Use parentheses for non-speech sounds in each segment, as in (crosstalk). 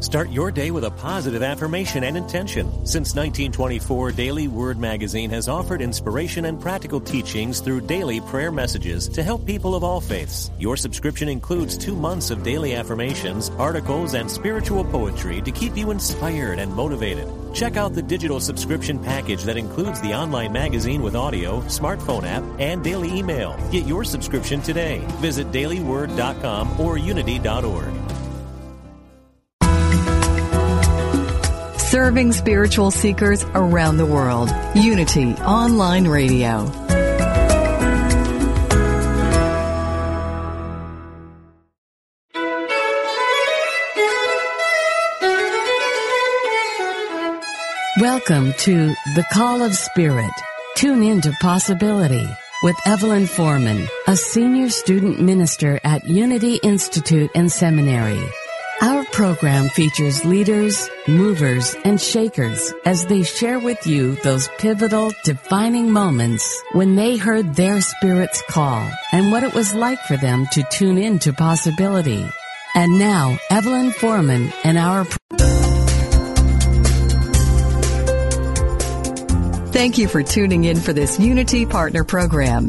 Start your day with a positive affirmation and intention. Since 1924, Daily Word Magazine has offered inspiration and practical teachings through daily prayer messages to help people of all faiths. Your subscription includes two months of daily affirmations, articles, and spiritual poetry to keep you inspired and motivated. Check out the digital subscription package that includes the online magazine with audio, smartphone app, and daily email. Get your subscription today. Visit dailyword.com or unity.org. Serving spiritual seekers around the world. Unity Online Radio. Welcome to The Call of Spirit. Tune in to Possibility with Evelyn Foreman, a senior student minister at Unity Institute and Seminary. Our program features leaders, movers, and shakers as they share with you those pivotal, defining moments when they heard their spirit's call and what it was like for them to tune in to possibility. And now, Evelyn Foreman and our Thank you for tuning in for this Unity Partner Program.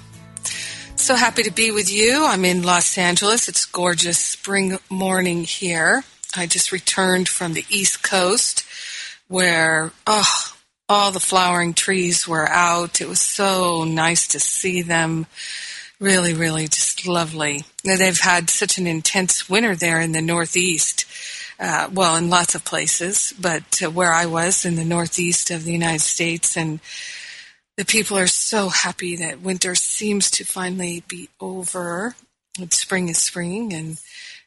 So happy to be with you. I'm in Los Angeles. It's gorgeous spring morning here. I just returned from the East Coast where, oh, all the flowering trees were out. It was so nice to see them. Really, really just lovely. They've had such an intense winter there in the Northeast. Uh, well, in lots of places, but uh, where I was in the Northeast of the United States and the people are so happy that winter seems to finally be over. And spring is spring and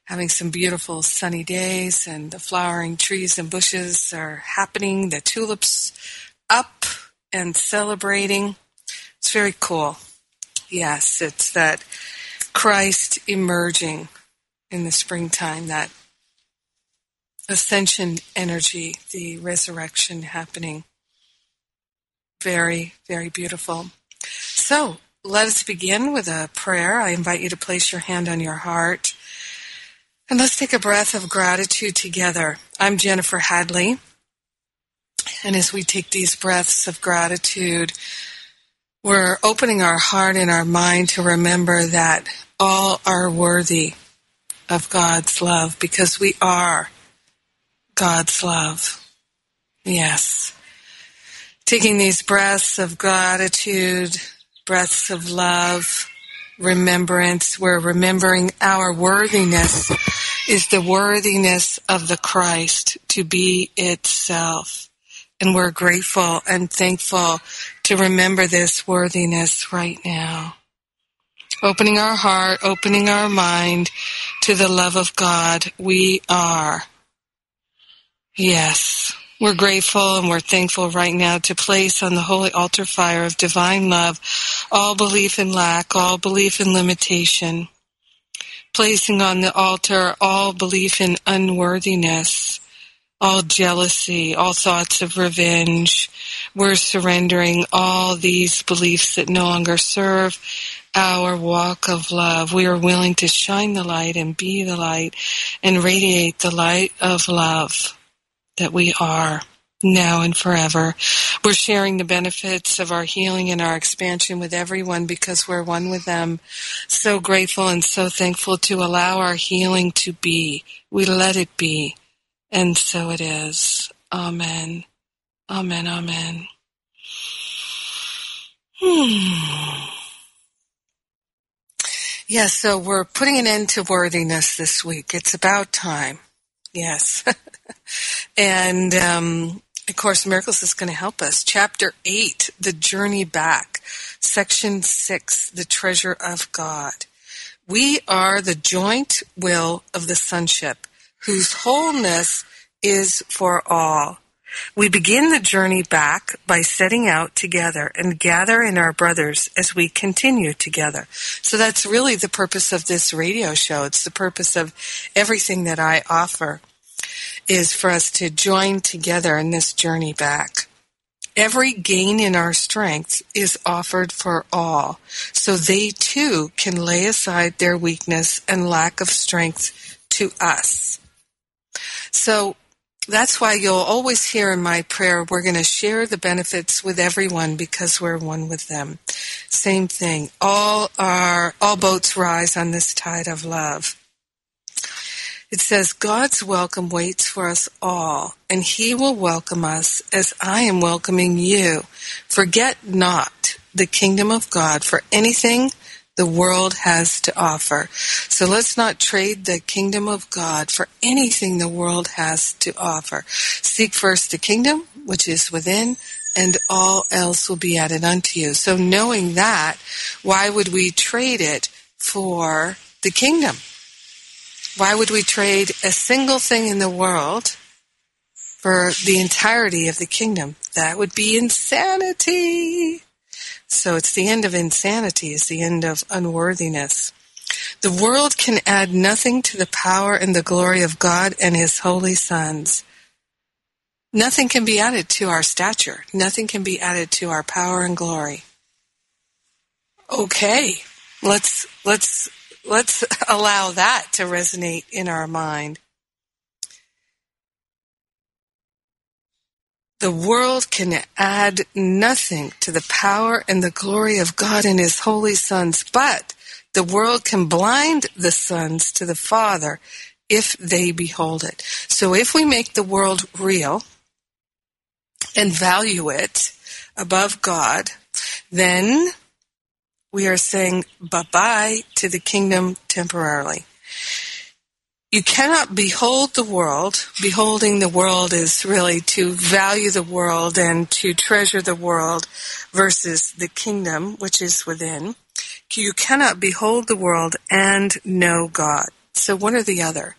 having some beautiful sunny days and the flowering trees and bushes are happening. The tulips up and celebrating. It's very cool. Yes, it's that Christ emerging in the springtime, that ascension energy, the resurrection happening very, very beautiful. So let us begin with a prayer. I invite you to place your hand on your heart. And let's take a breath of gratitude together. I'm Jennifer Hadley. And as we take these breaths of gratitude, we're opening our heart and our mind to remember that all are worthy of God's love because we are God's love. Yes. Taking these breaths of gratitude, breaths of love, remembrance, we're remembering our worthiness is the worthiness of the Christ to be itself. And we're grateful and thankful to remember this worthiness right now. Opening our heart, opening our mind to the love of God, we are. Yes. We're grateful and we're thankful right now to place on the holy altar fire of divine love all belief in lack, all belief in limitation, placing on the altar all belief in unworthiness, all jealousy, all thoughts of revenge. We're surrendering all these beliefs that no longer serve our walk of love. We are willing to shine the light and be the light and radiate the light of love that we are now and forever. We're sharing the benefits of our healing and our expansion with everyone because we're one with them. So grateful and so thankful to allow our healing to be. We let it be. And so it is. Amen. Amen. Amen. Hmm. Yes, so we're putting an end to worthiness this week. It's about time. Yes. (laughs) and um, of course, Miracles is going to help us. Chapter 8, The Journey Back. Section 6, The Treasure of God. We are the joint will of the sonship, whose wholeness is for all. We begin the journey back by setting out together and gather in our brothers as we continue together. So that's really the purpose of this radio show. It's the purpose of everything that I offer is for us to join together in this journey back. Every gain in our strength is offered for all, so they too can lay aside their weakness and lack of strength to us. So that's why you'll always hear in my prayer, we're going to share the benefits with everyone because we're one with them. Same thing. All are, all boats rise on this tide of love. It says, God's welcome waits for us all, and He will welcome us as I am welcoming you. Forget not the kingdom of God for anything the world has to offer. So let's not trade the kingdom of God for anything the world has to offer. Seek first the kingdom, which is within, and all else will be added unto you. So knowing that, why would we trade it for the kingdom? Why would we trade a single thing in the world for the entirety of the kingdom? That would be insanity. So it's the end of insanity, it's the end of unworthiness. The world can add nothing to the power and the glory of God and His holy sons. Nothing can be added to our stature. Nothing can be added to our power and glory. Okay, let's let's let's (laughs) allow that to resonate in our mind. The world can add nothing to the power and the glory of God and His holy sons, but the world can blind the sons to the Father if they behold it. So if we make the world real and value it above God, then we are saying bye bye to the kingdom temporarily. You cannot behold the world. Beholding the world is really to value the world and to treasure the world versus the kingdom which is within. You cannot behold the world and know God. So one or the other.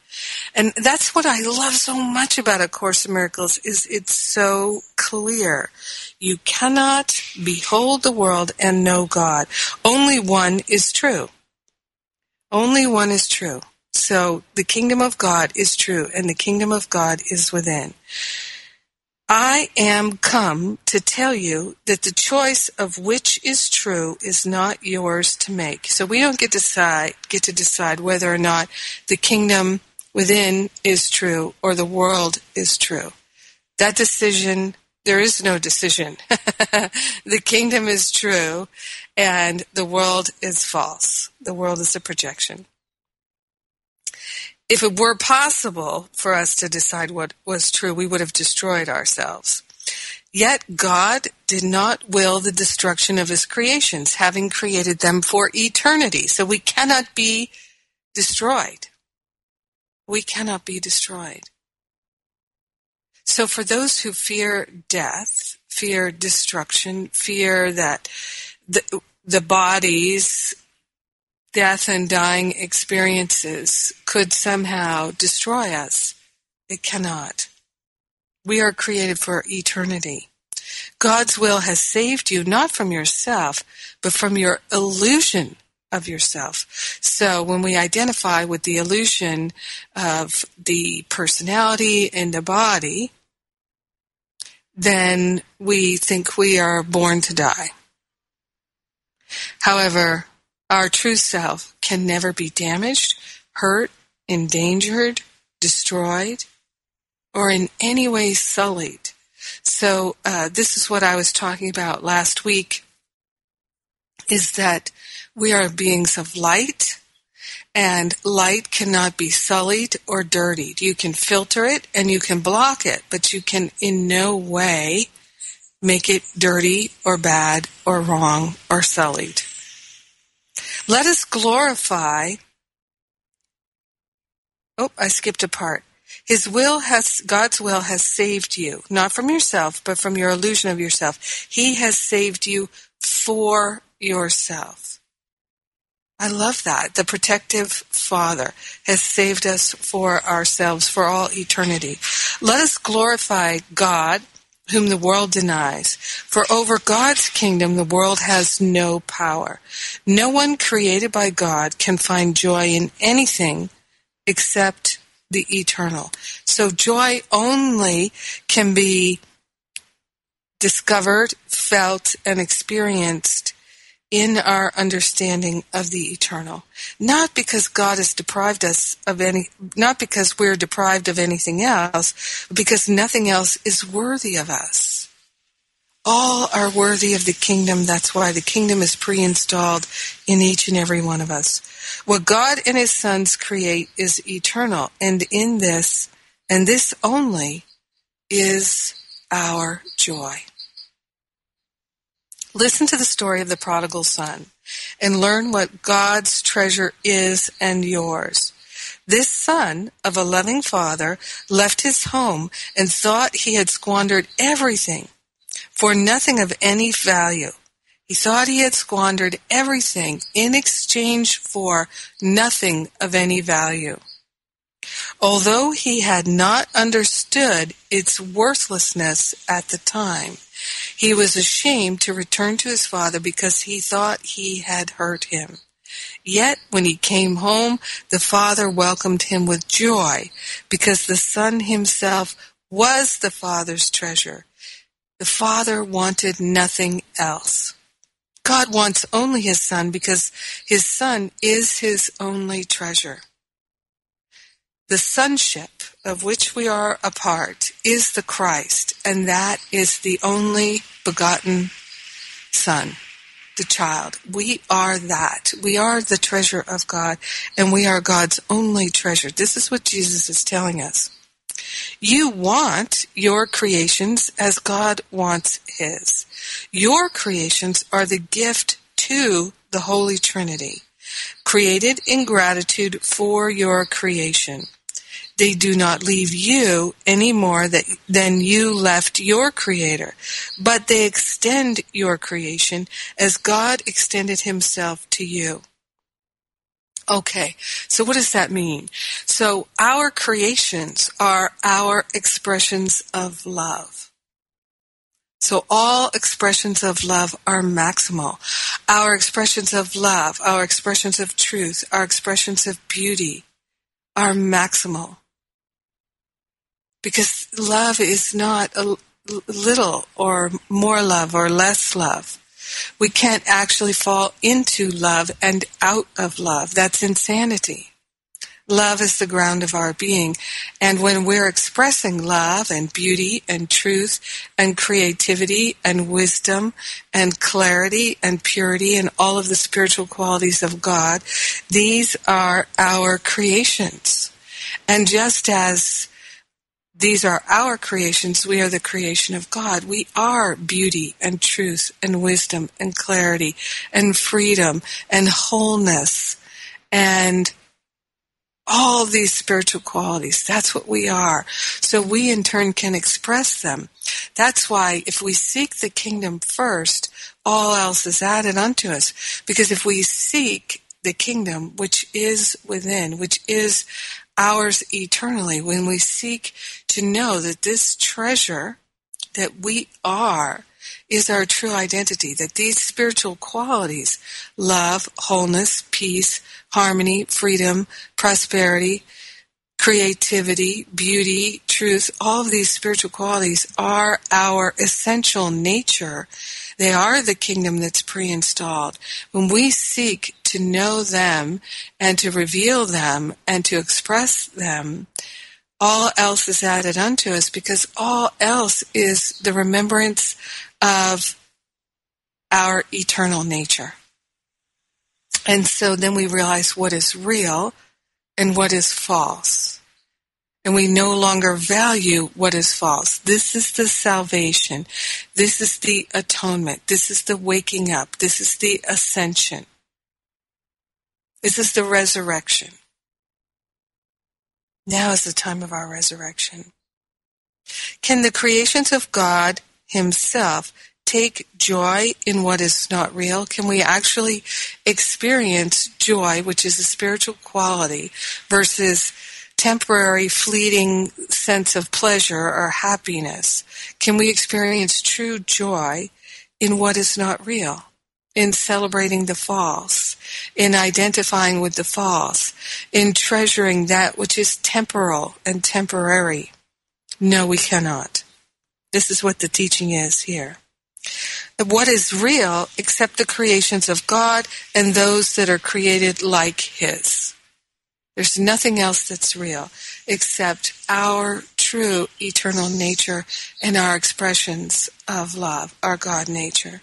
And that's what I love so much about A Course in Miracles is it's so clear. You cannot behold the world and know God. Only one is true. Only one is true. So the kingdom of God is true and the kingdom of God is within. I am come to tell you that the choice of which is true is not yours to make. So we don't get to decide, get to decide whether or not the kingdom within is true or the world is true. That decision there is no decision. (laughs) the kingdom is true and the world is false. The world is a projection. If it were possible for us to decide what was true, we would have destroyed ourselves. Yet God did not will the destruction of his creations, having created them for eternity. So we cannot be destroyed. We cannot be destroyed. So for those who fear death, fear destruction, fear that the, the body's death and dying experiences could somehow destroy us, it cannot. We are created for eternity. God's will has saved you not from yourself, but from your illusion of yourself. So when we identify with the illusion of the personality and the body, then we think we are born to die. However, our true self can never be damaged, hurt, endangered, destroyed, or in any way sullied. So uh, this is what I was talking about last week, is that we are beings of light, And light cannot be sullied or dirtied. You can filter it and you can block it, but you can in no way make it dirty or bad or wrong or sullied. Let us glorify. Oh, I skipped a part. His will has, God's will has saved you, not from yourself, but from your illusion of yourself. He has saved you for yourself. I love that. The protective Father has saved us for ourselves for all eternity. Let us glorify God, whom the world denies. For over God's kingdom, the world has no power. No one created by God can find joy in anything except the eternal. So joy only can be discovered, felt, and experienced in our understanding of the eternal. Not because God has deprived us of any, not because we're deprived of anything else, because nothing else is worthy of us. All are worthy of the kingdom. That's why the kingdom is pre-installed in each and every one of us. What God and His sons create is eternal, and in this, and this only, is our joy. Listen to the story of the prodigal son and learn what God's treasure is and yours. This son of a loving father left his home and thought he had squandered everything for nothing of any value. He thought he had squandered everything in exchange for nothing of any value. Although he had not understood its worthlessness at the time, he was ashamed to return to his father because he thought he had hurt him. Yet when he came home, the father welcomed him with joy because the son himself was the father's treasure. The father wanted nothing else. God wants only his son because his son is his only treasure. The sonship of which we are a part is the Christ, and that is the only begotten son, the child. We are that. We are the treasure of God, and we are God's only treasure. This is what Jesus is telling us. You want your creations as God wants his. Your creations are the gift to the Holy Trinity, created in gratitude for your creation. They do not leave you any more that, than you left your Creator, but they extend your creation as God extended Himself to you. Okay, so what does that mean? So our creations are our expressions of love. So all expressions of love are maximal. Our expressions of love, our expressions of truth, our expressions of beauty are maximal. Because love is not a little or more love or less love. We can't actually fall into love and out of love. That's insanity. Love is the ground of our being. And when we're expressing love and beauty and truth and creativity and wisdom and clarity and purity and all of the spiritual qualities of God, these are our creations. And just as these are our creations. We are the creation of God. We are beauty and truth and wisdom and clarity and freedom and wholeness and all these spiritual qualities. That's what we are. So we in turn can express them. That's why if we seek the kingdom first, all else is added unto us. Because if we seek the kingdom which is within, which is ours eternally when we seek to know that this treasure that we are is our true identity, that these spiritual qualities, love, wholeness, peace, harmony, freedom, prosperity, creativity, beauty, truth, all of these spiritual qualities are our essential nature. They are the kingdom that's pre-installed. When we seek to know them and to reveal them and to express them, all else is added unto us because all else is the remembrance of our eternal nature. And so then we realize what is real and what is false. And we no longer value what is false. This is the salvation. This is the atonement. This is the waking up. This is the ascension. This is the resurrection. Now is the time of our resurrection. Can the creations of God Himself take joy in what is not real? Can we actually experience joy, which is a spiritual quality, versus temporary, fleeting sense of pleasure or happiness? Can we experience true joy in what is not real? In celebrating the false, in identifying with the false, in treasuring that which is temporal and temporary. No, we cannot. This is what the teaching is here. What is real except the creations of God and those that are created like His? There's nothing else that's real except our true eternal nature and our expressions of love, our God nature.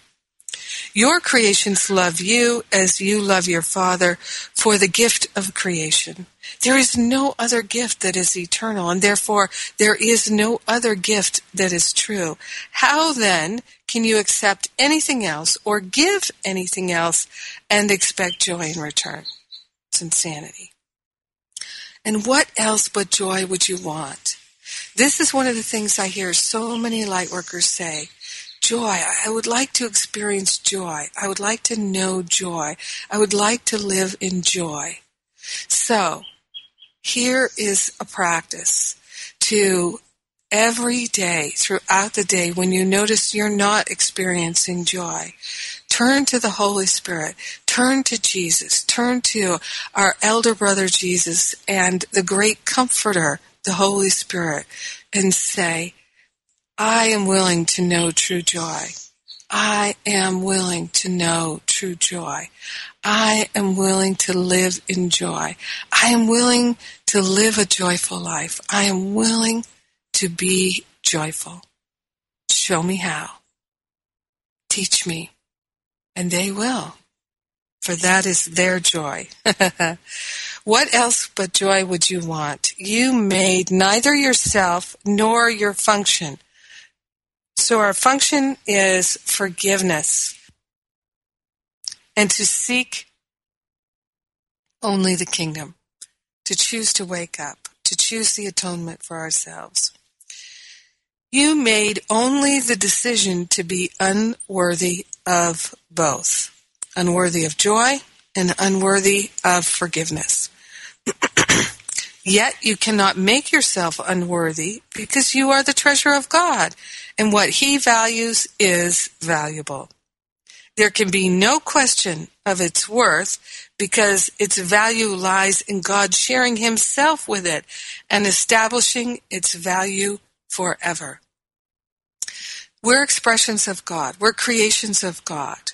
Your creations love you as you love your Father for the gift of creation. There is no other gift that is eternal, and therefore there is no other gift that is true. How then can you accept anything else or give anything else and expect joy in return? It's insanity. And what else but joy would you want? This is one of the things I hear so many light workers say. Joy. I would like to experience joy. I would like to know joy. I would like to live in joy. So, here is a practice to every day, throughout the day, when you notice you're not experiencing joy, turn to the Holy Spirit, turn to Jesus, turn to our elder brother Jesus and the great comforter, the Holy Spirit, and say, I am willing to know true joy. I am willing to know true joy. I am willing to live in joy. I am willing to live a joyful life. I am willing to be joyful. Show me how. Teach me. And they will. For that is their joy. (laughs) what else but joy would you want? You made neither yourself nor your function so our function is forgiveness and to seek only the kingdom, to choose to wake up, to choose the atonement for ourselves. You made only the decision to be unworthy of both, unworthy of joy and unworthy of forgiveness. (clears throat) Yet you cannot make yourself unworthy because you are the treasure of God, and what He values is valuable. There can be no question of its worth because its value lies in God sharing Himself with it and establishing its value forever. We're expressions of God. We're creations of God.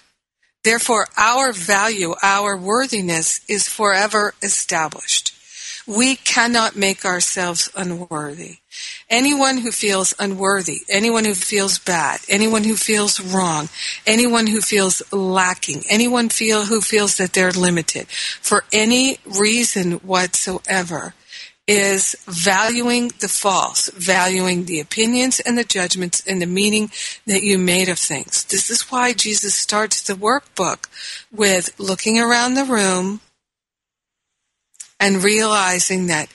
Therefore, our value, our worthiness is forever established. We cannot make ourselves unworthy. Anyone who feels unworthy, anyone who feels bad, anyone who feels wrong, anyone who feels lacking, anyone feel who feels that they're limited for any reason whatsoever is valuing the false, valuing the opinions and the judgments and the meaning that you made of things. This is why Jesus starts the workbook with looking around the room, and realizing that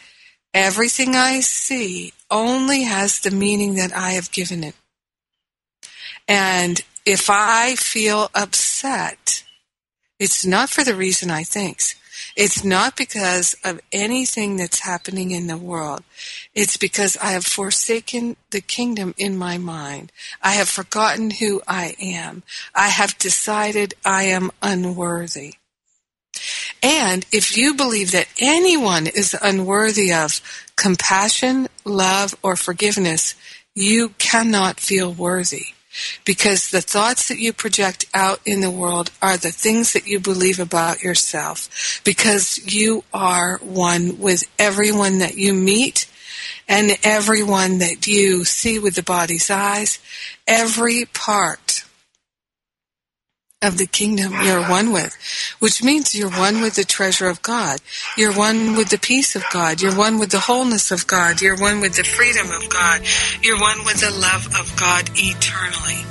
everything I see only has the meaning that I have given it. And if I feel upset, it's not for the reason I think. It's not because of anything that's happening in the world. It's because I have forsaken the kingdom in my mind. I have forgotten who I am. I have decided I am unworthy. And if you believe that anyone is unworthy of compassion, love, or forgiveness, you cannot feel worthy. Because the thoughts that you project out in the world are the things that you believe about yourself. Because you are one with everyone that you meet and everyone that you see with the body's eyes. Every part of the kingdom you're one with, which means you're one with the treasure of God. You're one with the peace of God. You're one with the wholeness of God. You're one with the freedom of God. You're one with the love of God eternally.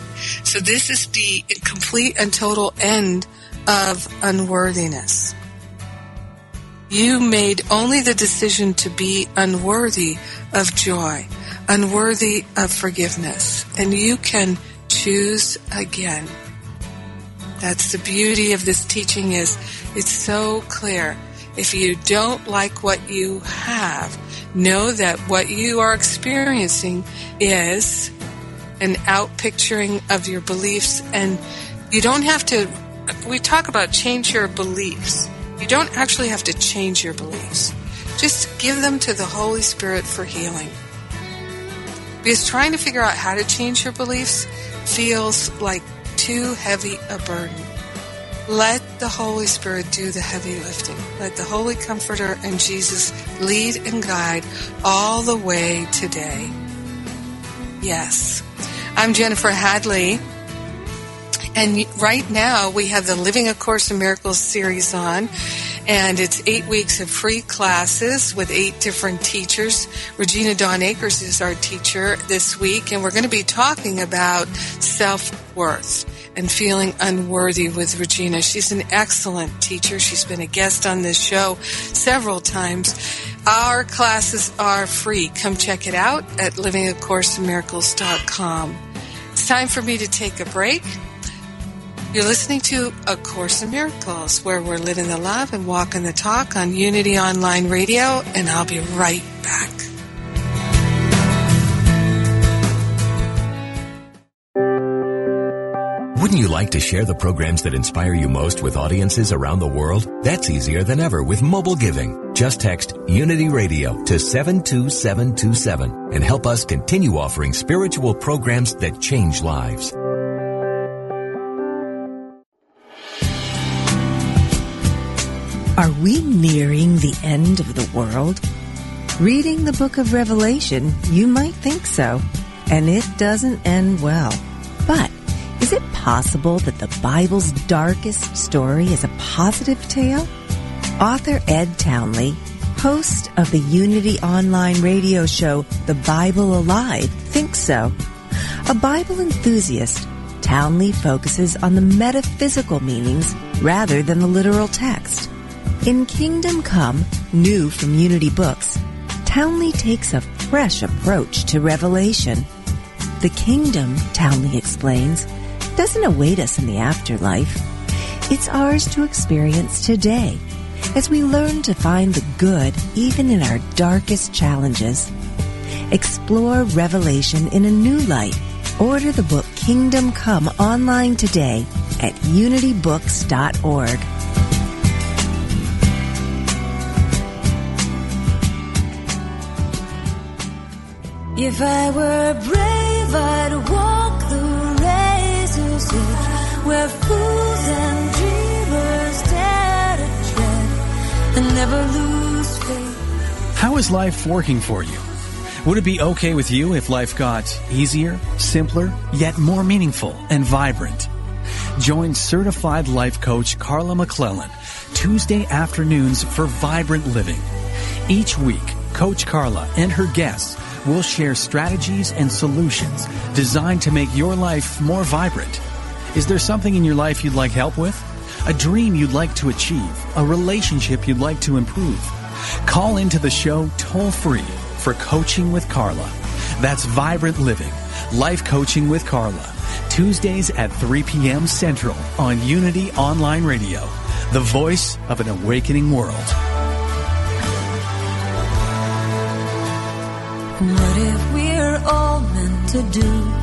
So this is the complete and total end of unworthiness. You made only the decision to be unworthy of joy, unworthy of forgiveness, and you can choose again. That's the beauty of this teaching is it's so clear. If you don't like what you have, know that what you are experiencing is an outpicturing of your beliefs and you don't have to we talk about change your beliefs. You don't actually have to change your beliefs. Just give them to the Holy Spirit for healing. Because trying to figure out how to change your beliefs feels like too heavy a burden. Let the Holy Spirit do the heavy lifting. Let the Holy Comforter and Jesus lead and guide all the way today. Yes. I'm Jennifer Hadley. And right now we have the Living A Course in Miracles series on and it's eight weeks of free classes with eight different teachers. Regina Dawn Akers is our teacher this week, and we're going to be talking about self-worth and feeling unworthy with Regina. She's an excellent teacher. She's been a guest on this show several times. Our classes are free. Come check it out at livingacourseinmiracles.com. It's time for me to take a break. You're listening to A Course in Miracles, where we're living the love and walking the talk on Unity Online Radio, and I'll be right back. Wouldn't you like to share the programs that inspire you most with audiences around the world? That's easier than ever with mobile giving. Just text Unity Radio to 72727 and help us continue offering spiritual programs that change lives. Are we nearing the end of the world? Reading the book of Revelation, you might think so, and it doesn't end well. Is it possible that the Bible's darkest story is a positive tale? Author Ed Townley, host of the Unity Online radio show The Bible Alive, thinks so. A Bible enthusiast, Townley focuses on the metaphysical meanings rather than the literal text. In Kingdom Come, new from Unity Books, Townley takes a fresh approach to Revelation. The kingdom, Townley explains, doesn't await us in the afterlife. It's ours to experience today as we learn to find the good even in our darkest challenges. Explore Revelation in a new light. Order the book Kingdom Come online today at unitybooks.org. If I were brave, I'd walk where fools and dreamers dare to tread and never lose faith. How is life working for you? Would it be okay with you if life got easier, simpler, yet more meaningful and vibrant? Join certified life coach Carla McClellan Tuesday afternoons for Vibrant Living. Each week, Coach Carla and her guests will share strategies and solutions designed to make your life more vibrant. Is there something in your life you'd like help with? A dream you'd like to achieve? A relationship you'd like to improve? Call into the show toll free for Coaching with Carla. That's Vibrant Living, Life Coaching with Carla. Tuesdays at 3 p.m. Central on Unity Online Radio, the voice of an awakening world. What if we're all meant to do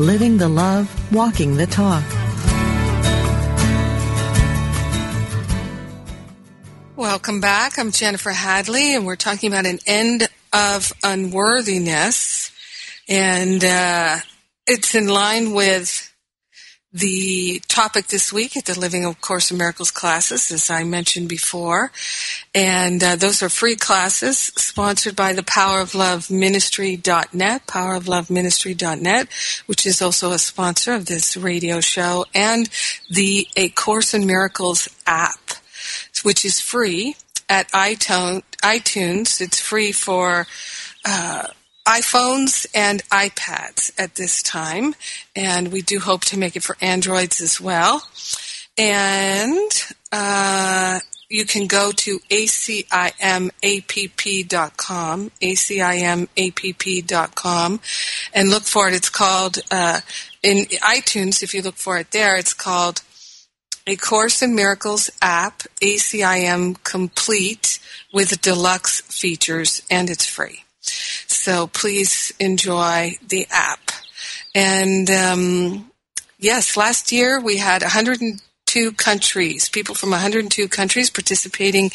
Living the Love, Walking the Talk. Welcome back. I'm Jennifer Hadley, and we're talking about an end of unworthiness. And uh, it's in line with the topic this week at the Living of Course in Miracles classes, as I mentioned before. And uh, those are free classes sponsored by the Power of Love Ministry.net, Power of Love Ministry.net, which is also a sponsor of this radio show, and the A Course in Miracles app, which is free at iTunes. It's free for uh, iPhones and iPads at this time, and we do hope to make it for Androids as well. And uh, you can go to acimapp.com, acimapp.com, and look for it. It's called, uh, in iTunes, if you look for it there, it's called A Course in Miracles app, ACIM Complete, with deluxe features, and it's free. So please enjoy the app. And um, yes, last year we had 102 countries, people from 102 countries participating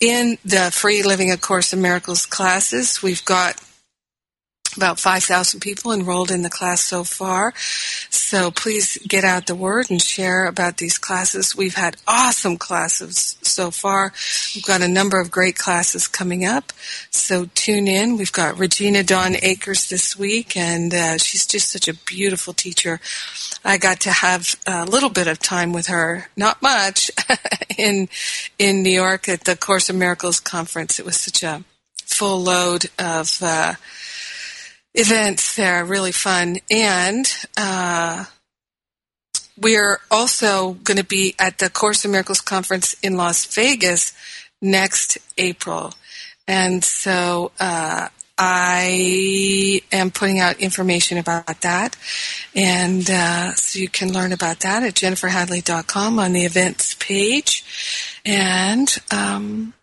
in the free Living A Course in Miracles classes. We've got about 5,000 people enrolled in the class so far. So please get out the word and share about these classes. We've had awesome classes so far. We've got a number of great classes coming up. So tune in. We've got Regina Dawn Akers this week, and uh, she's just such a beautiful teacher. I got to have a little bit of time with her, not much, (laughs) in in New York at the Course of Miracles conference. It was such a full load of uh, events there, are really fun. And uh, we're also going to be at the Course in Miracles conference in Las Vegas next April. And so uh, I am putting out information about that. And uh, so you can learn about that at jenniferhadley.com on the events page. And um,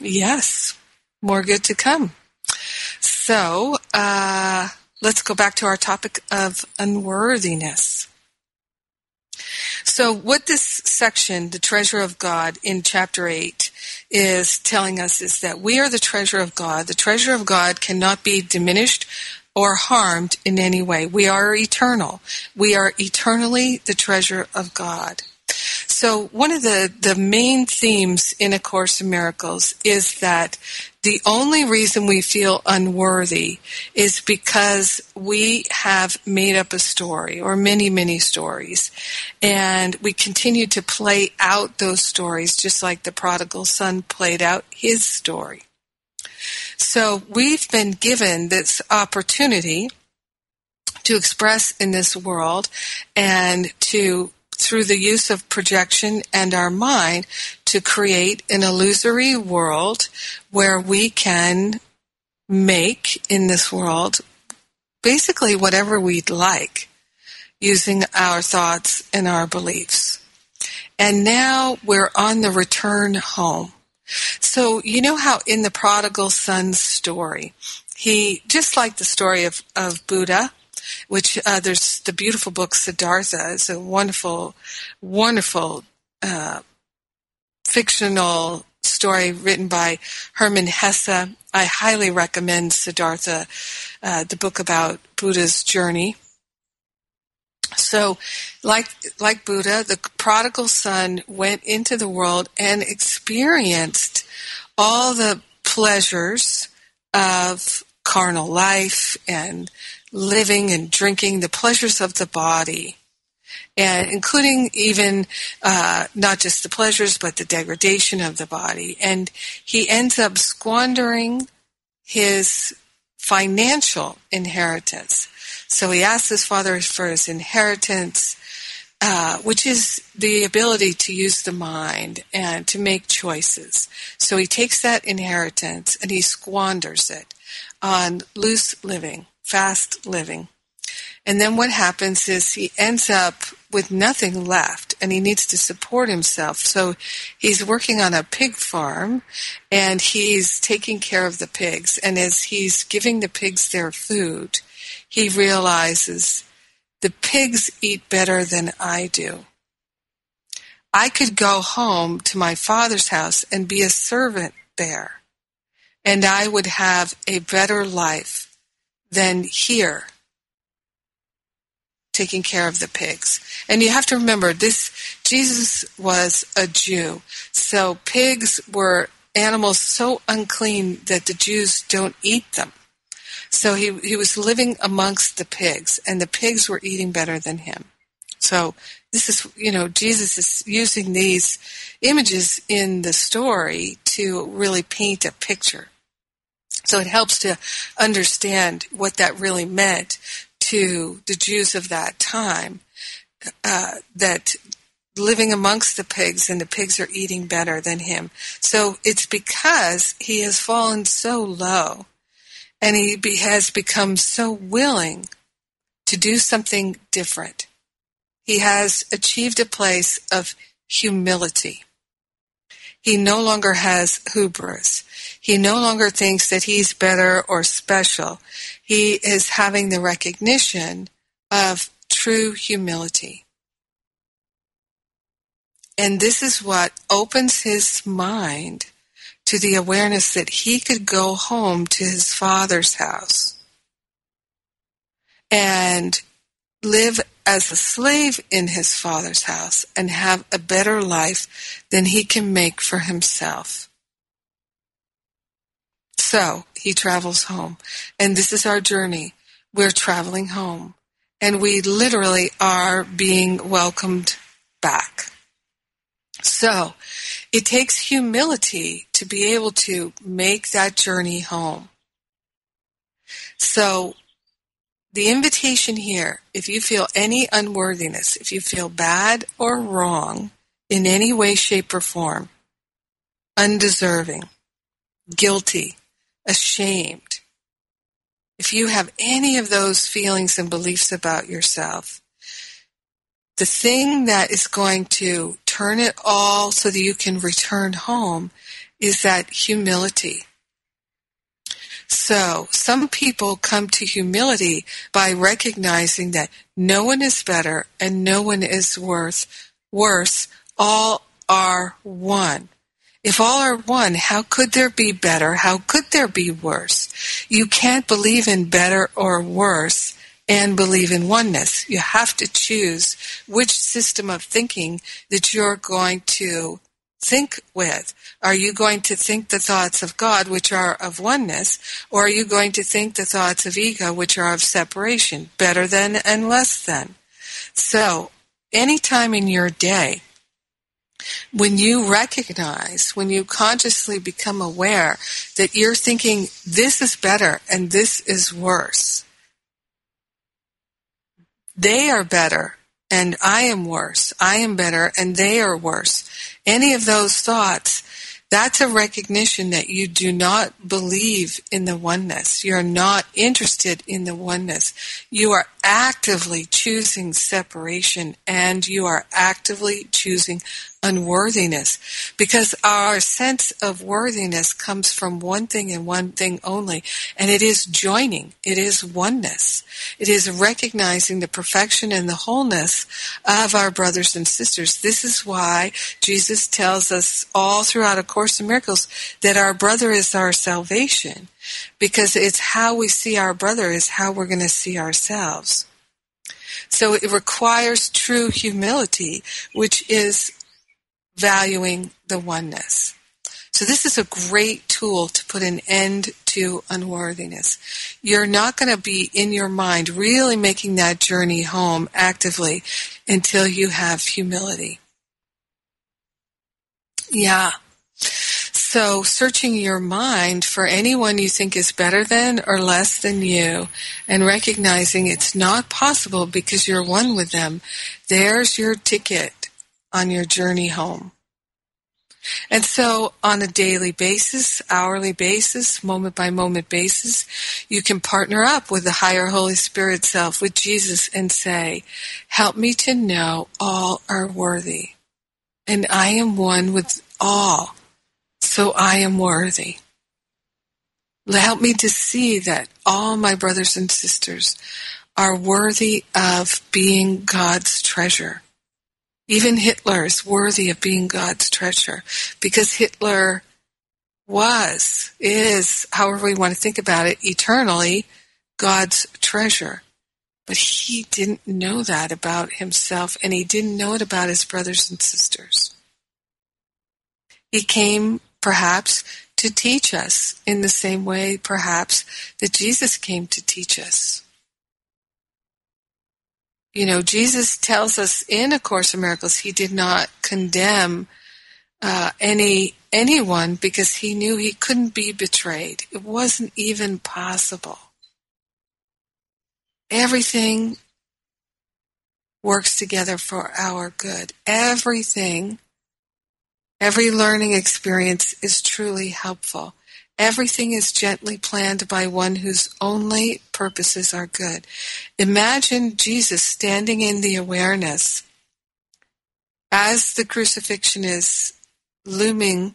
yes, more good to come. So uh, let's go back to our topic of unworthiness. So, what this section, the treasure of God in chapter 8, is telling us is that we are the treasure of God. The treasure of God cannot be diminished or harmed in any way. We are eternal. We are eternally the treasure of God. So one of the, the main themes in A Course in Miracles is that the only reason we feel unworthy is because we have made up a story or many, many stories. And we continue to play out those stories just like the prodigal son played out his story. So we've been given this opportunity to express in this world and to through the use of projection and our mind to create an illusory world where we can make in this world basically whatever we'd like using our thoughts and our beliefs. And now we're on the return home. So, you know how in the prodigal son's story, he, just like the story of, of Buddha, which uh, there's the beautiful book Siddhartha. It's a wonderful, wonderful uh, fictional story written by Hermann Hesse. I highly recommend Siddhartha, uh, the book about Buddha's journey. So, like like Buddha, the prodigal son went into the world and experienced all the pleasures of carnal life and living and drinking, the pleasures of the body, and including even uh, not just the pleasures, but the degradation of the body. And he ends up squandering his financial inheritance. So he asks his father for his inheritance, uh, which is the ability to use the mind and to make choices. So he takes that inheritance and he squanders it on loose living fast living. And then what happens is he ends up with nothing left and he needs to support himself. So he's working on a pig farm and he's taking care of the pigs. And as he's giving the pigs their food, he realizes the pigs eat better than I do. I could go home to my father's house and be a servant there, and I would have a better life than here taking care of the pigs. And you have to remember this Jesus was a Jew. So pigs were animals so unclean that the Jews don't eat them. So he he was living amongst the pigs and the pigs were eating better than him. So this is you know Jesus is using these images in the story to really paint a picture. So it helps to understand what that really meant to the Jews of that time uh, that living amongst the pigs and the pigs are eating better than him. So it's because he has fallen so low and he be, has become so willing to do something different. He has achieved a place of humility. He no longer has hubris. He no longer thinks that he's better or special. He is having the recognition of true humility. And this is what opens his mind to the awareness that he could go home to his father's house and live as a slave in his father's house and have a better life than he can make for himself. So he travels home. And this is our journey. We're traveling home. And we literally are being welcomed back. So it takes humility to be able to make that journey home. So the invitation here, if you feel any unworthiness, if you feel bad or wrong in any way, shape, or form, undeserving, guilty, ashamed, if you have any of those feelings and beliefs about yourself, the thing that is going to turn it all so that you can return home is that humility. So, some people come to humility by recognizing that no one is better and no one is worth worse. All are one. If all are one, how could there be better? How could there be worse? You can't believe in better or worse and believe in oneness. You have to choose which system of thinking that you're going to think with. Are you going to think the thoughts of God, which are of oneness, or are you going to think the thoughts of ego, which are of separation, better than and less than? So, any time in your day when you recognize, when you consciously become aware that you're thinking, this is better and this is worse, they are better and I am worse, I am better and they are worse. Any of those thoughts that's a recognition that you do not believe in the oneness. You're not interested in the oneness. You are actively choosing separation and you are actively choosing unworthiness. Because our sense of worthiness comes from one thing and one thing only and it is joining. It is oneness. It is recognizing the perfection and the wholeness of our brothers and sisters. This is why jesus tells us all throughout a course in miracles that our brother is our salvation. Because it's how we see our brother is how we're going to see ourselves. So it requires true humility, which is valuing the oneness. So this is a great tool to put an end to unworthiness. You're not going to be in your mind really making that journey home actively until you have humility. Yeah. So searching your mind for anyone you think is better than or less than you and recognizing it's not possible because you're one with them. There's your ticket on your journey home. And so on a daily basis, hourly basis, moment by moment basis, you can partner up with the higher Holy Spirit self, with Jesus and say, help me to know all are worthy. And I am one with all, so I am worthy. Help me to see that all my brothers and sisters are worthy of being God's treasure Even Hitler is worthy of being God's treasure because Hitler was, is, however we want to think about it, eternally God's treasure. But he didn't know that about himself and he didn't know it about his brothers and sisters. He came perhaps to teach us in the same way perhaps that Jesus came to teach us. You know, Jesus tells us in A Course in Miracles he did not condemn uh, any anyone because he knew he couldn't be betrayed. It wasn't even possible. Everything works together for our good. Everything, every learning experience is truly helpful. Everything is gently planned by one whose only purposes are good. Imagine Jesus standing in the awareness as the crucifixion is looming,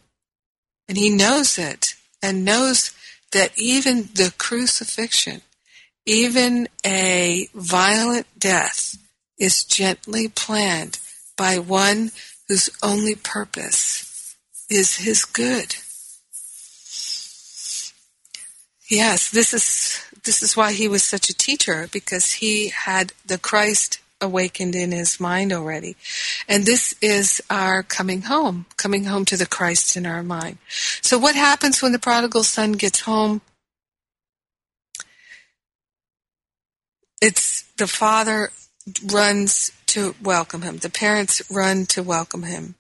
and he knows it, and knows that even the crucifixion even a violent death is gently planned by one whose only purpose is his good. Yes, this is this is why he was such a teacher because he had the Christ awakened in his mind already. And this is our coming home, coming home to the Christ in our mind. So what happens when the prodigal son gets home? it's the father runs to welcome him. The parents run to welcome him.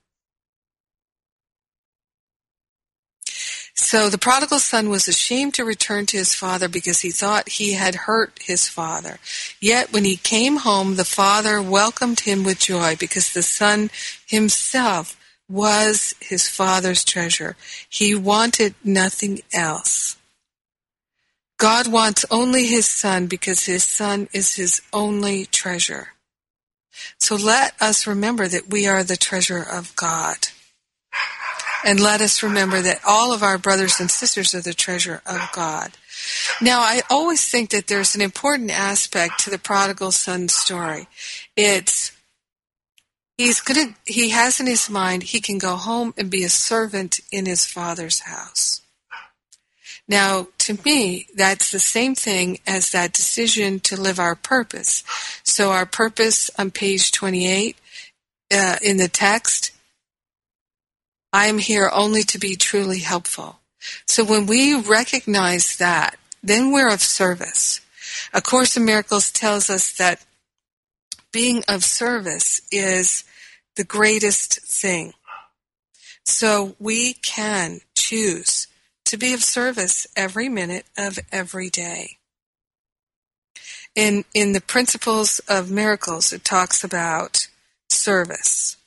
So the prodigal son was ashamed to return to his father because he thought he had hurt his father. Yet when he came home, the father welcomed him with joy because the son himself was his father's treasure. He wanted nothing else. God wants only his son because his son is his only treasure. So let us remember that we are the treasure of God. And let us remember that all of our brothers and sisters are the treasure of God. Now, I always think that there's an important aspect to the prodigal son story. It's he's gonna he has in his mind he can go home and be a servant in his father's house. Now, to me, that's the same thing as that decision to live our purpose. So, our purpose on page 28 uh, in the text I am here only to be truly helpful. So, when we recognize that, then we're of service. A Course in Miracles tells us that being of service is the greatest thing. So, we can choose to be of service every minute of every day. In, in the principles of miracles, it talks about service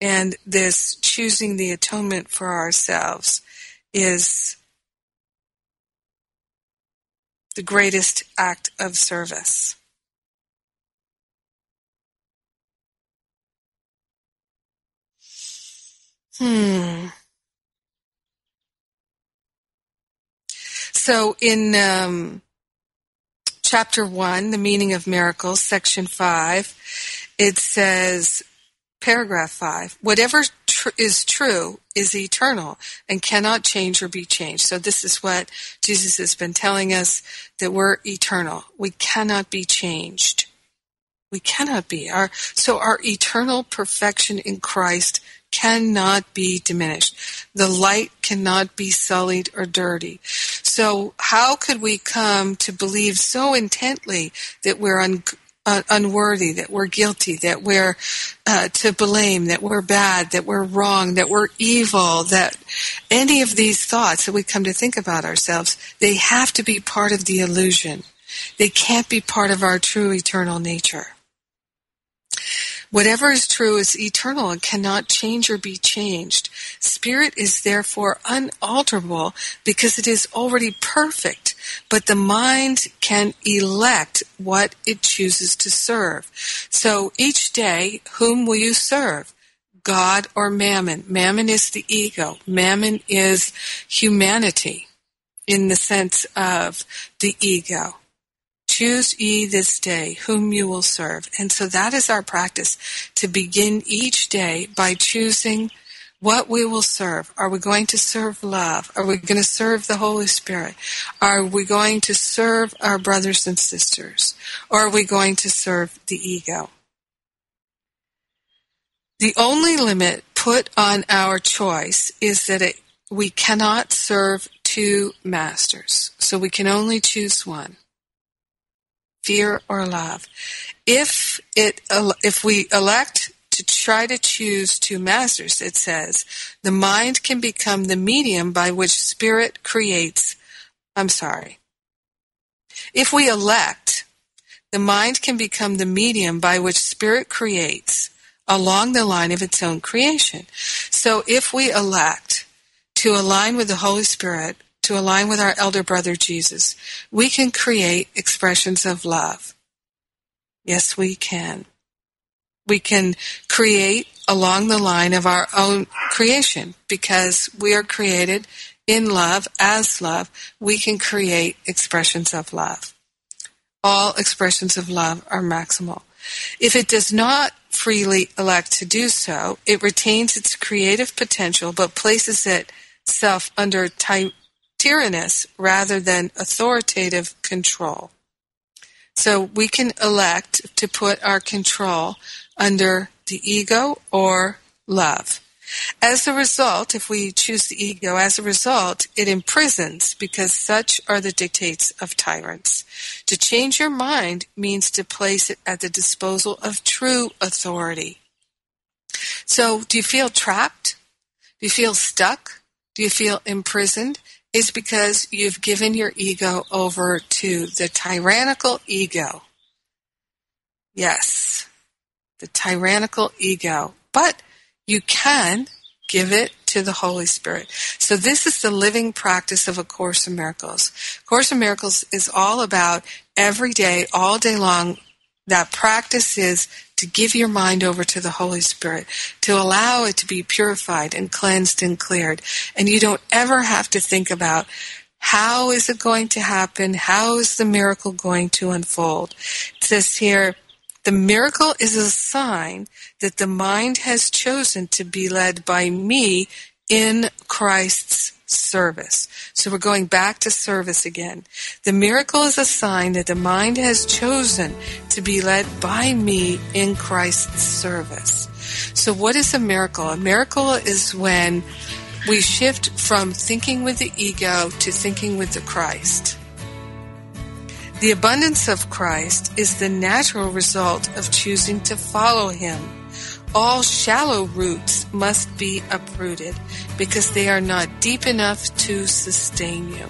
and this choosing the atonement for ourselves is the greatest act of service. Hmm. So in um, chapter 1, The Meaning of Miracles, section 5, it says, paragraph 5, whatever tr- is true is eternal and cannot change or be changed. So this is what Jesus has been telling us, that we're eternal. We cannot be changed. We cannot be. Our, so our eternal perfection in Christ cannot be diminished. The light cannot be sullied or dirty. So how could we come to believe so intently that we're un- uh, unworthy, that we're guilty, that we're uh, to blame, that we're bad, that we're wrong, that we're evil, that any of these thoughts that we come to think about ourselves, they have to be part of the illusion. They can't be part of our true eternal nature. Whatever is true is eternal and cannot change or be changed. Spirit is therefore unalterable because it is already perfect, but the mind can elect what it chooses to serve. So each day, whom will you serve? God or mammon? Mammon is the ego. Mammon is humanity in the sense of the ego. Choose ye this day whom you will serve. And so that is our practice to begin each day by choosing what we will serve. Are we going to serve love? Are we going to serve the Holy Spirit? Are we going to serve our brothers and sisters? Or are we going to serve the ego? The only limit put on our choice is that it, we cannot serve two masters. So we can only choose one. Fear or love. If it, if we elect to try to choose two masters, it says, the mind can become the medium by which spirit creates. I'm sorry. If we elect, the mind can become the medium by which spirit creates along the line of its own creation. So if we elect to align with the Holy Spirit, to align with our elder brother Jesus, we can create expressions of love. Yes, we can we can create along the line of our own creation because we are created in love, as love, we can create expressions of love. All expressions of love are maximal. If it does not freely elect to do so, it retains its creative potential but places itself under ty- tyrannous rather than authoritative control. So we can elect to put our control under the ego or love. As a result, if we choose the ego, as a result, it imprisons because such are the dictates of tyrants. To change your mind means to place it at the disposal of true authority. So, do you feel trapped? Do you feel stuck? Do you feel imprisoned? Is because you've given your ego over to the tyrannical ego. Yes, the tyrannical ego, but you can give it to the Holy Spirit. So this is the living practice of A Course in Miracles. Course in Miracles is all about every day, all day long, that practice is to give your mind over to the Holy Spirit, to allow it to be purified and cleansed and cleared. And you don't ever have to think about how is it going to happen? How is the miracle going to unfold? It says here, the miracle is a sign that the mind has chosen to be led by me in Christ's service. So we're going back to service again. The miracle is a sign that the mind has chosen to be led by me in Christ's service. So what is a miracle? A miracle is when we shift from thinking with the ego to thinking with the Christ. The abundance of Christ is the natural result of choosing to follow Him. All shallow roots must be uprooted because they are not deep enough to sustain you.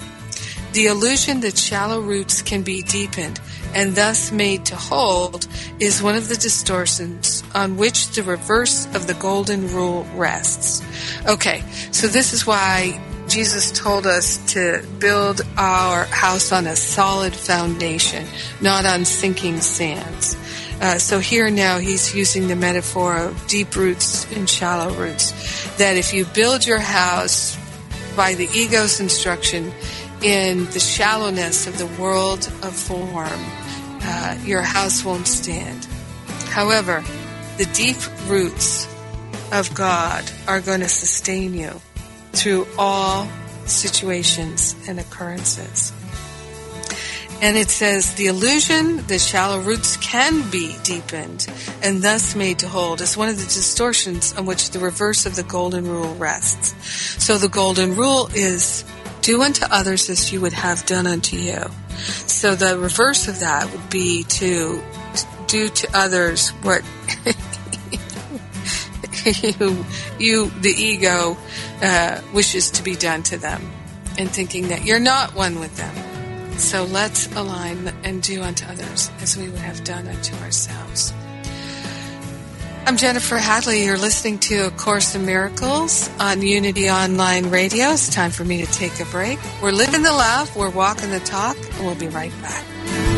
The illusion that shallow roots can be deepened and thus made to hold is one of the distortions on which the reverse of the golden rule rests. Okay, so this is why Jesus told us to build our house on a solid foundation, not on sinking sands. Uh, so here now he's using the metaphor of deep roots and shallow roots. That if you build your house by the ego's instruction in the shallowness of the world of form, uh, your house won't stand. However, the deep roots of God are going to sustain you through all situations and occurrences. And it says the illusion that shallow roots can be deepened and thus made to hold is one of the distortions on which the reverse of the golden rule rests. So the golden rule is do unto others as you would have done unto you. So the reverse of that would be to do to others what (laughs) you, (laughs) you, the ego, uh, wishes to be done to them, and thinking that you're not one with them. So let's align and do unto others as we would have done unto ourselves. I'm Jennifer Hadley. You're listening to A Course in Miracles on Unity Online Radio. It's time for me to take a break. We're living the love, we're walking the talk, and we'll be right back.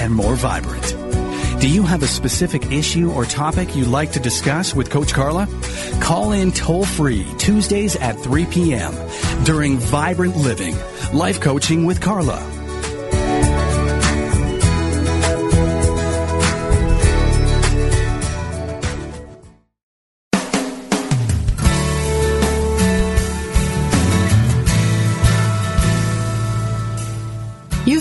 and more vibrant. Do you have a specific issue or topic you'd like to discuss with Coach Carla? Call in toll free Tuesdays at 3 p.m. during Vibrant Living, Life Coaching with Carla.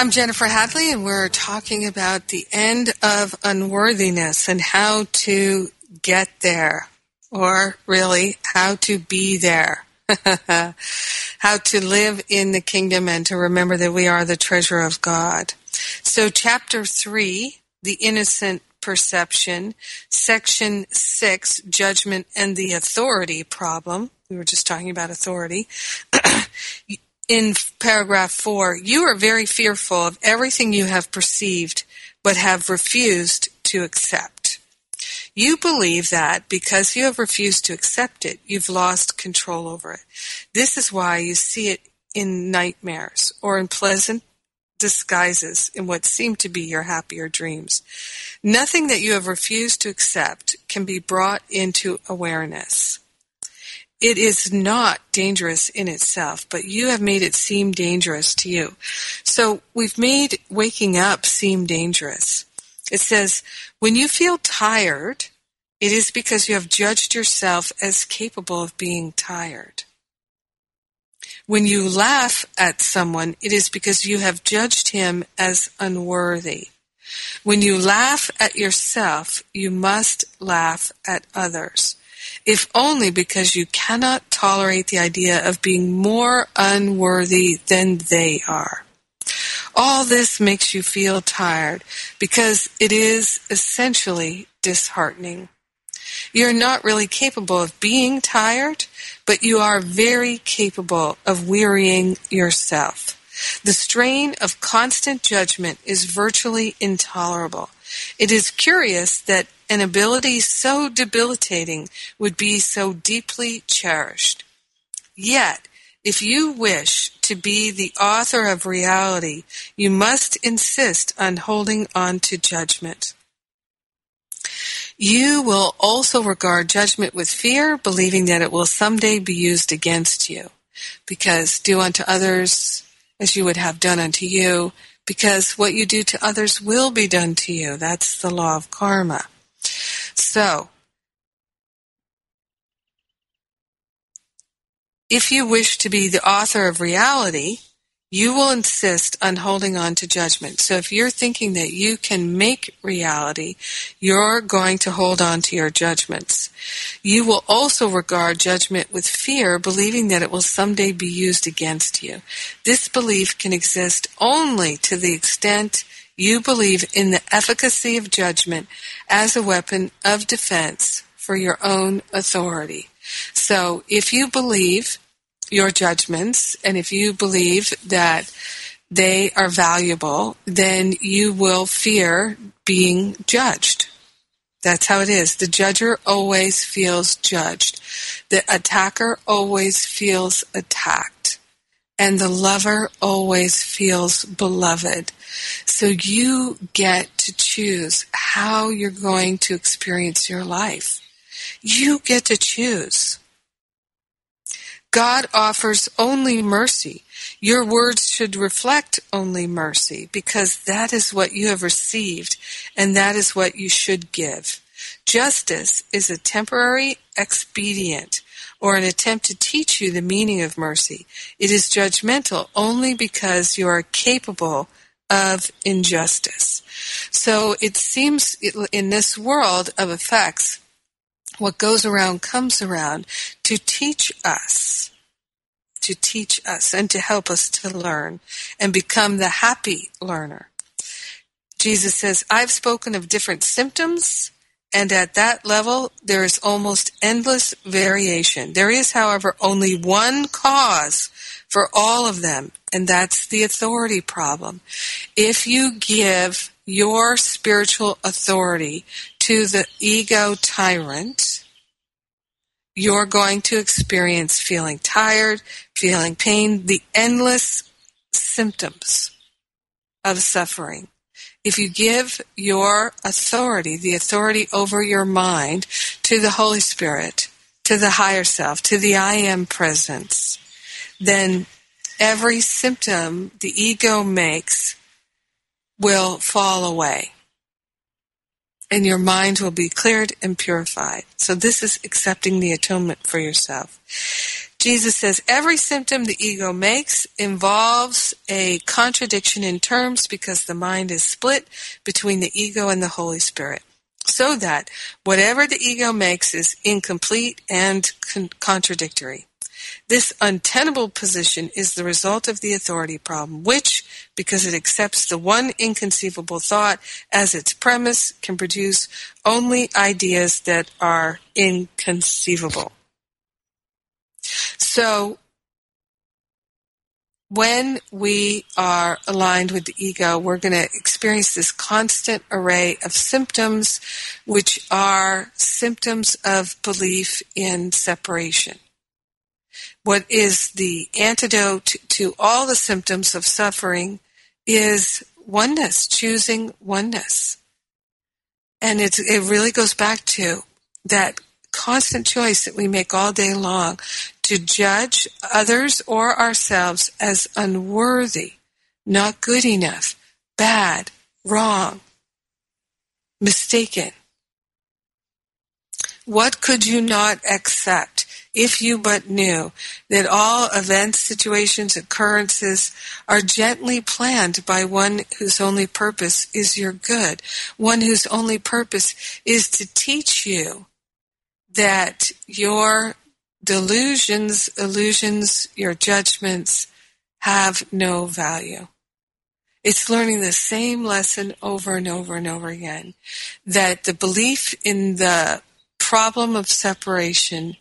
I'm Jennifer Hadley, and we're talking about the end of unworthiness and how to get there, or really, how to be there. (laughs) how to live in the kingdom and to remember that we are the treasure of God. So, chapter three, the innocent perception, section six, judgment and the authority problem. We were just talking about authority. (clears throat) in paragraph four, you are very fearful of everything you have perceived but have refused to accept. You believe that because you have refused to accept it, you've lost control over it. This is why you see it in nightmares or in pleasant disguises in what seem to be your happier dreams. Nothing that you have refused to accept can be brought into awareness it is not dangerous in itself, but you have made it seem dangerous to you. So we've made waking up seem dangerous. It says, when you feel tired, it is because you have judged yourself as capable of being tired. When you laugh at someone, it is because you have judged him as unworthy. When you laugh at yourself, you must laugh at others if only because you cannot tolerate the idea of being more unworthy than they are. All this makes you feel tired because it is essentially disheartening. You're not really capable of being tired, but you are very capable of wearying yourself. The strain of constant judgment is virtually intolerable. It is curious that an ability so debilitating would be so deeply cherished. Yet, if you wish to be the author of reality, you must insist on holding on to judgment. You will also regard judgment with fear, believing that it will someday be used against you. Because do unto others as you would have done unto you, because what you do to others will be done to you. That's the law of karma. So, if you wish to be the author of reality, you will insist on holding on to judgment. So if you're thinking that you can make reality, you're going to hold on to your judgments. You will also regard judgment with fear, believing that it will someday be used against you. This belief can exist only to the extent you believe in the efficacy of judgment as a weapon of defense for your own authority. So if you believe your judgments and if you believe that they are valuable, then you will fear being judged. That's how it is. The judger always feels judged. The attacker always feels attacked. And the lover always feels beloved. So you get to choose how you're going to experience your life. You get to choose. God offers only mercy. Your words should reflect only mercy because that is what you have received and that is what you should give. Justice is a temporary expedient or an attempt to teach you the meaning of mercy. It is judgmental only because you are capable of injustice. So it seems in this world of effects, what goes around comes around to teach us, to teach us and to help us to learn and become the happy learner. Jesus says, I've spoken of different symptoms and at that level, there is almost endless variation. There is, however, only one cause for all of them, and that's the authority problem. If you give your spiritual authority to the ego tyrant, you're going to experience feeling tired, feeling pain, the endless symptoms of suffering if you give your authority, the authority over your mind, to the Holy Spirit, to the higher self, to the I am presence, then every symptom the ego makes will fall away. And your mind will be cleared and purified. So this is accepting the atonement for yourself. Jesus says every symptom the ego makes involves a contradiction in terms because the mind is split between the ego and the Holy Spirit. So that whatever the ego makes is incomplete and con- contradictory. This untenable position is the result of the authority problem, which, because it accepts the one inconceivable thought as its premise, can produce only ideas that are inconceivable. So when we are aligned with the ego, we're going to experience this constant array of symptoms, which are symptoms of belief in separation. What is the antidote to all the symptoms of suffering is oneness, choosing oneness. And it really goes back to that constant choice that we make all day long to judge others or ourselves as unworthy, not good enough, bad, wrong, mistaken. What could you not accept if you but knew that all events, situations, occurrences are gently planned by one whose only purpose is your good, one whose only purpose is to teach you that your delusions, illusions, your judgments have no value. It's learning the same lesson over and over and over again. That the belief in the problem of separation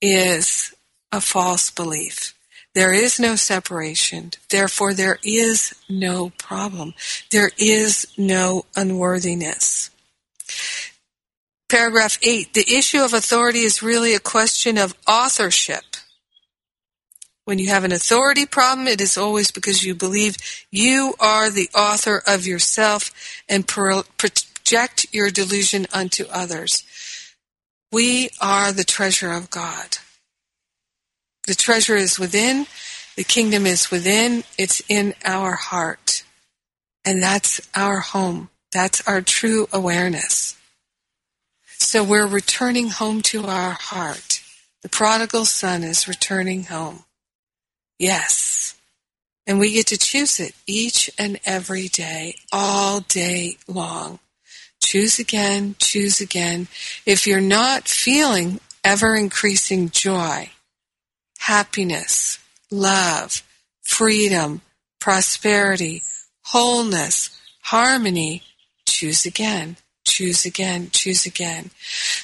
is a false belief. There is no separation. Therefore, there is no problem. There is no unworthiness. Paragraph 8. The issue of authority is really a question of authorship. When you have an authority problem, it is always because you believe you are the author of yourself and project your delusion unto others. We are the treasure of God. The treasure is within, the kingdom is within, it's in our heart. And that's our home. That's our true awareness. So we're returning home to our heart. The prodigal son is returning home. Yes. And we get to choose it each and every day, all day long. Choose again, choose again. If you're not feeling ever increasing joy, happiness, love, freedom, prosperity, wholeness, harmony, choose again choose again, choose again.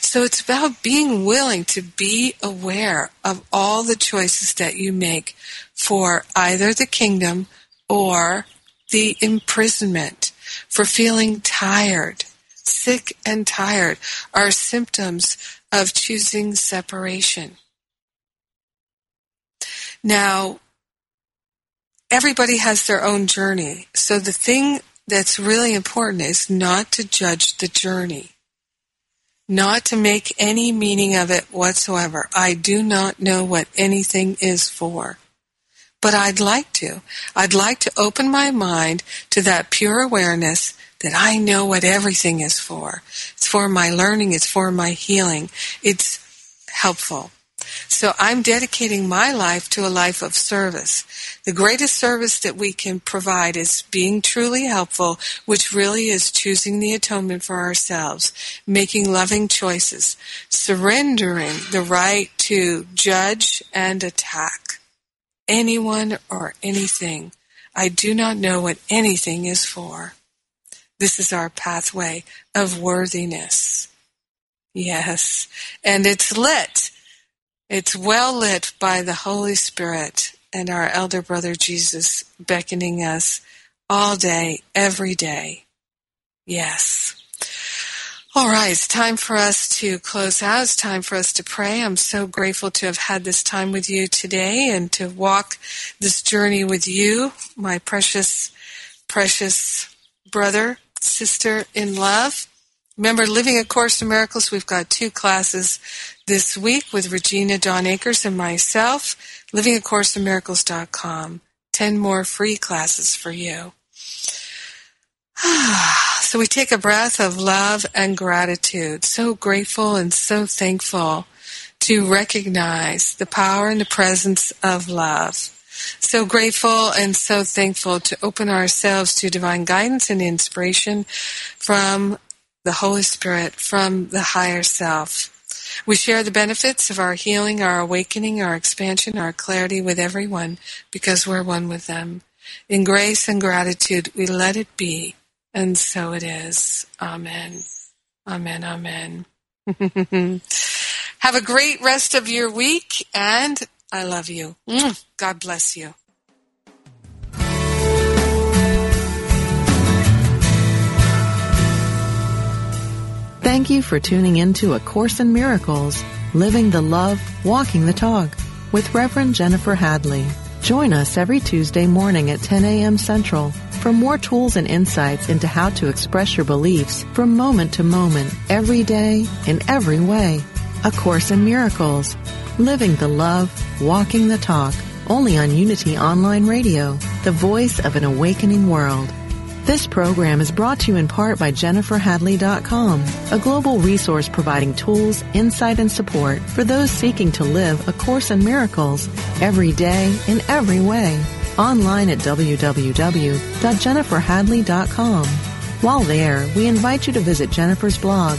So it's about being willing to be aware of all the choices that you make for either the kingdom or the imprisonment, for feeling tired. Sick and tired are symptoms of choosing separation. Now, everybody has their own journey. So the thing that's really important is not to judge the journey. not to make any meaning of it whatsoever. I do not know what anything is for. But I'd like to. I'd like to open my mind to that pure awareness that I know what everything is for. It's for my learning, it's for my healing. It's helpful. So I'm dedicating my life to a life of service. The greatest service that we can provide is being truly helpful, which really is choosing the atonement for ourselves, making loving choices, surrendering the right to judge and attack anyone or anything. I do not know what anything is for. This is our pathway of worthiness. Yes. And it's lit. It's well lit by the Holy Spirit and our elder brother Jesus beckoning us all day, every day. Yes. All right, it's time for us to close out. It's time for us to pray. I'm so grateful to have had this time with you today and to walk this journey with you, my precious, precious brother, sister in love. Remember, Living A Course in Miracles, we've got two classes this week with Regina Dawn Akers and myself, livingacourseinmiracles.com. Ten more free classes for you. (sighs) so we take a breath of love and gratitude. So grateful and so thankful to recognize the power and the presence of love. So grateful and so thankful to open ourselves to divine guidance and inspiration from the Holy Spirit, from the higher self. We share the benefits of our healing, our awakening, our expansion, our clarity with everyone because we're one with them. In grace and gratitude, we let it be, and so it is. Amen. Amen. Amen. (laughs) Have a great rest of your week, and I love you. God bless you. Thank you for tuning in to A Course in Miracles, Living the Love, Walking the Talk with Reverend Jennifer Hadley. Join us every Tuesday morning at 10 a.m. Central for more tools and insights into how to express your beliefs from moment to moment, every day, in every way. A Course in Miracles, Living the Love, Walking the Talk, only on Unity Online Radio, the voice of an awakening world. This program is brought to you in part by JenniferHadley.com, a global resource providing tools, insight, and support for those seeking to live A Course in Miracles every day in every way. Online at www.jenniferhadley.com. While there, we invite you to visit Jennifer's blog,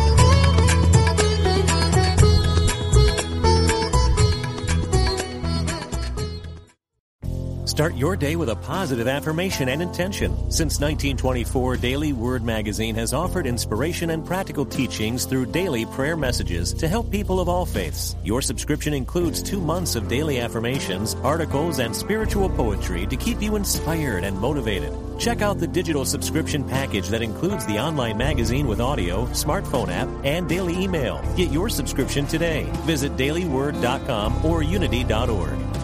Start your day with a positive affirmation and intention. Since 1924, Daily Word Magazine has offered inspiration and practical teachings through daily prayer messages to help people of all faiths. Your subscription includes two months of daily affirmations, articles, and spiritual poetry to keep you inspired and motivated. Check out the digital subscription package that includes the online magazine with audio, smartphone app, and daily email. Get your subscription today. Visit dailyword.com or unity.org.